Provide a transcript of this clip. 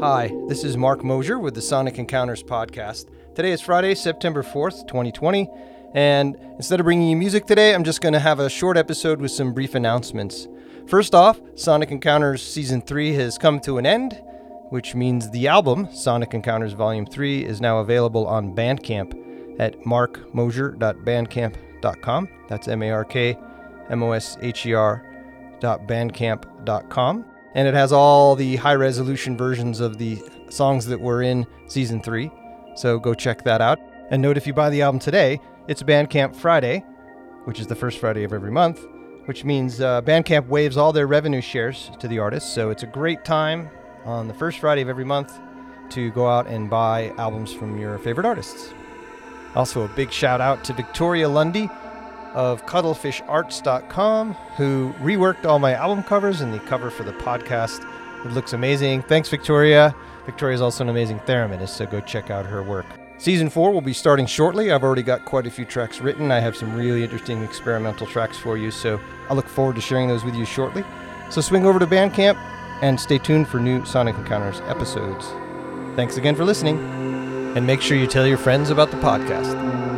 Hi, this is Mark Mosher with the Sonic Encounters podcast. Today is Friday, September 4th, 2020, and instead of bringing you music today, I'm just going to have a short episode with some brief announcements. First off, Sonic Encounters Season 3 has come to an end, which means the album, Sonic Encounters Volume 3, is now available on Bandcamp at markmosher.bandcamp.com. That's M A R K M O S H E R dot bandcamp.com. And it has all the high resolution versions of the songs that were in season three. So go check that out. And note if you buy the album today, it's Bandcamp Friday, which is the first Friday of every month, which means uh, Bandcamp waives all their revenue shares to the artists. So it's a great time on the first Friday of every month to go out and buy albums from your favorite artists. Also, a big shout out to Victoria Lundy of cuttlefisharts.com who reworked all my album covers and the cover for the podcast. It looks amazing. Thanks, Victoria. Victoria is also an amazing thereminist, so go check out her work. Season 4 will be starting shortly. I've already got quite a few tracks written. I have some really interesting experimental tracks for you, so I look forward to sharing those with you shortly. So swing over to Bandcamp and stay tuned for new Sonic Encounters episodes. Thanks again for listening, and make sure you tell your friends about the podcast.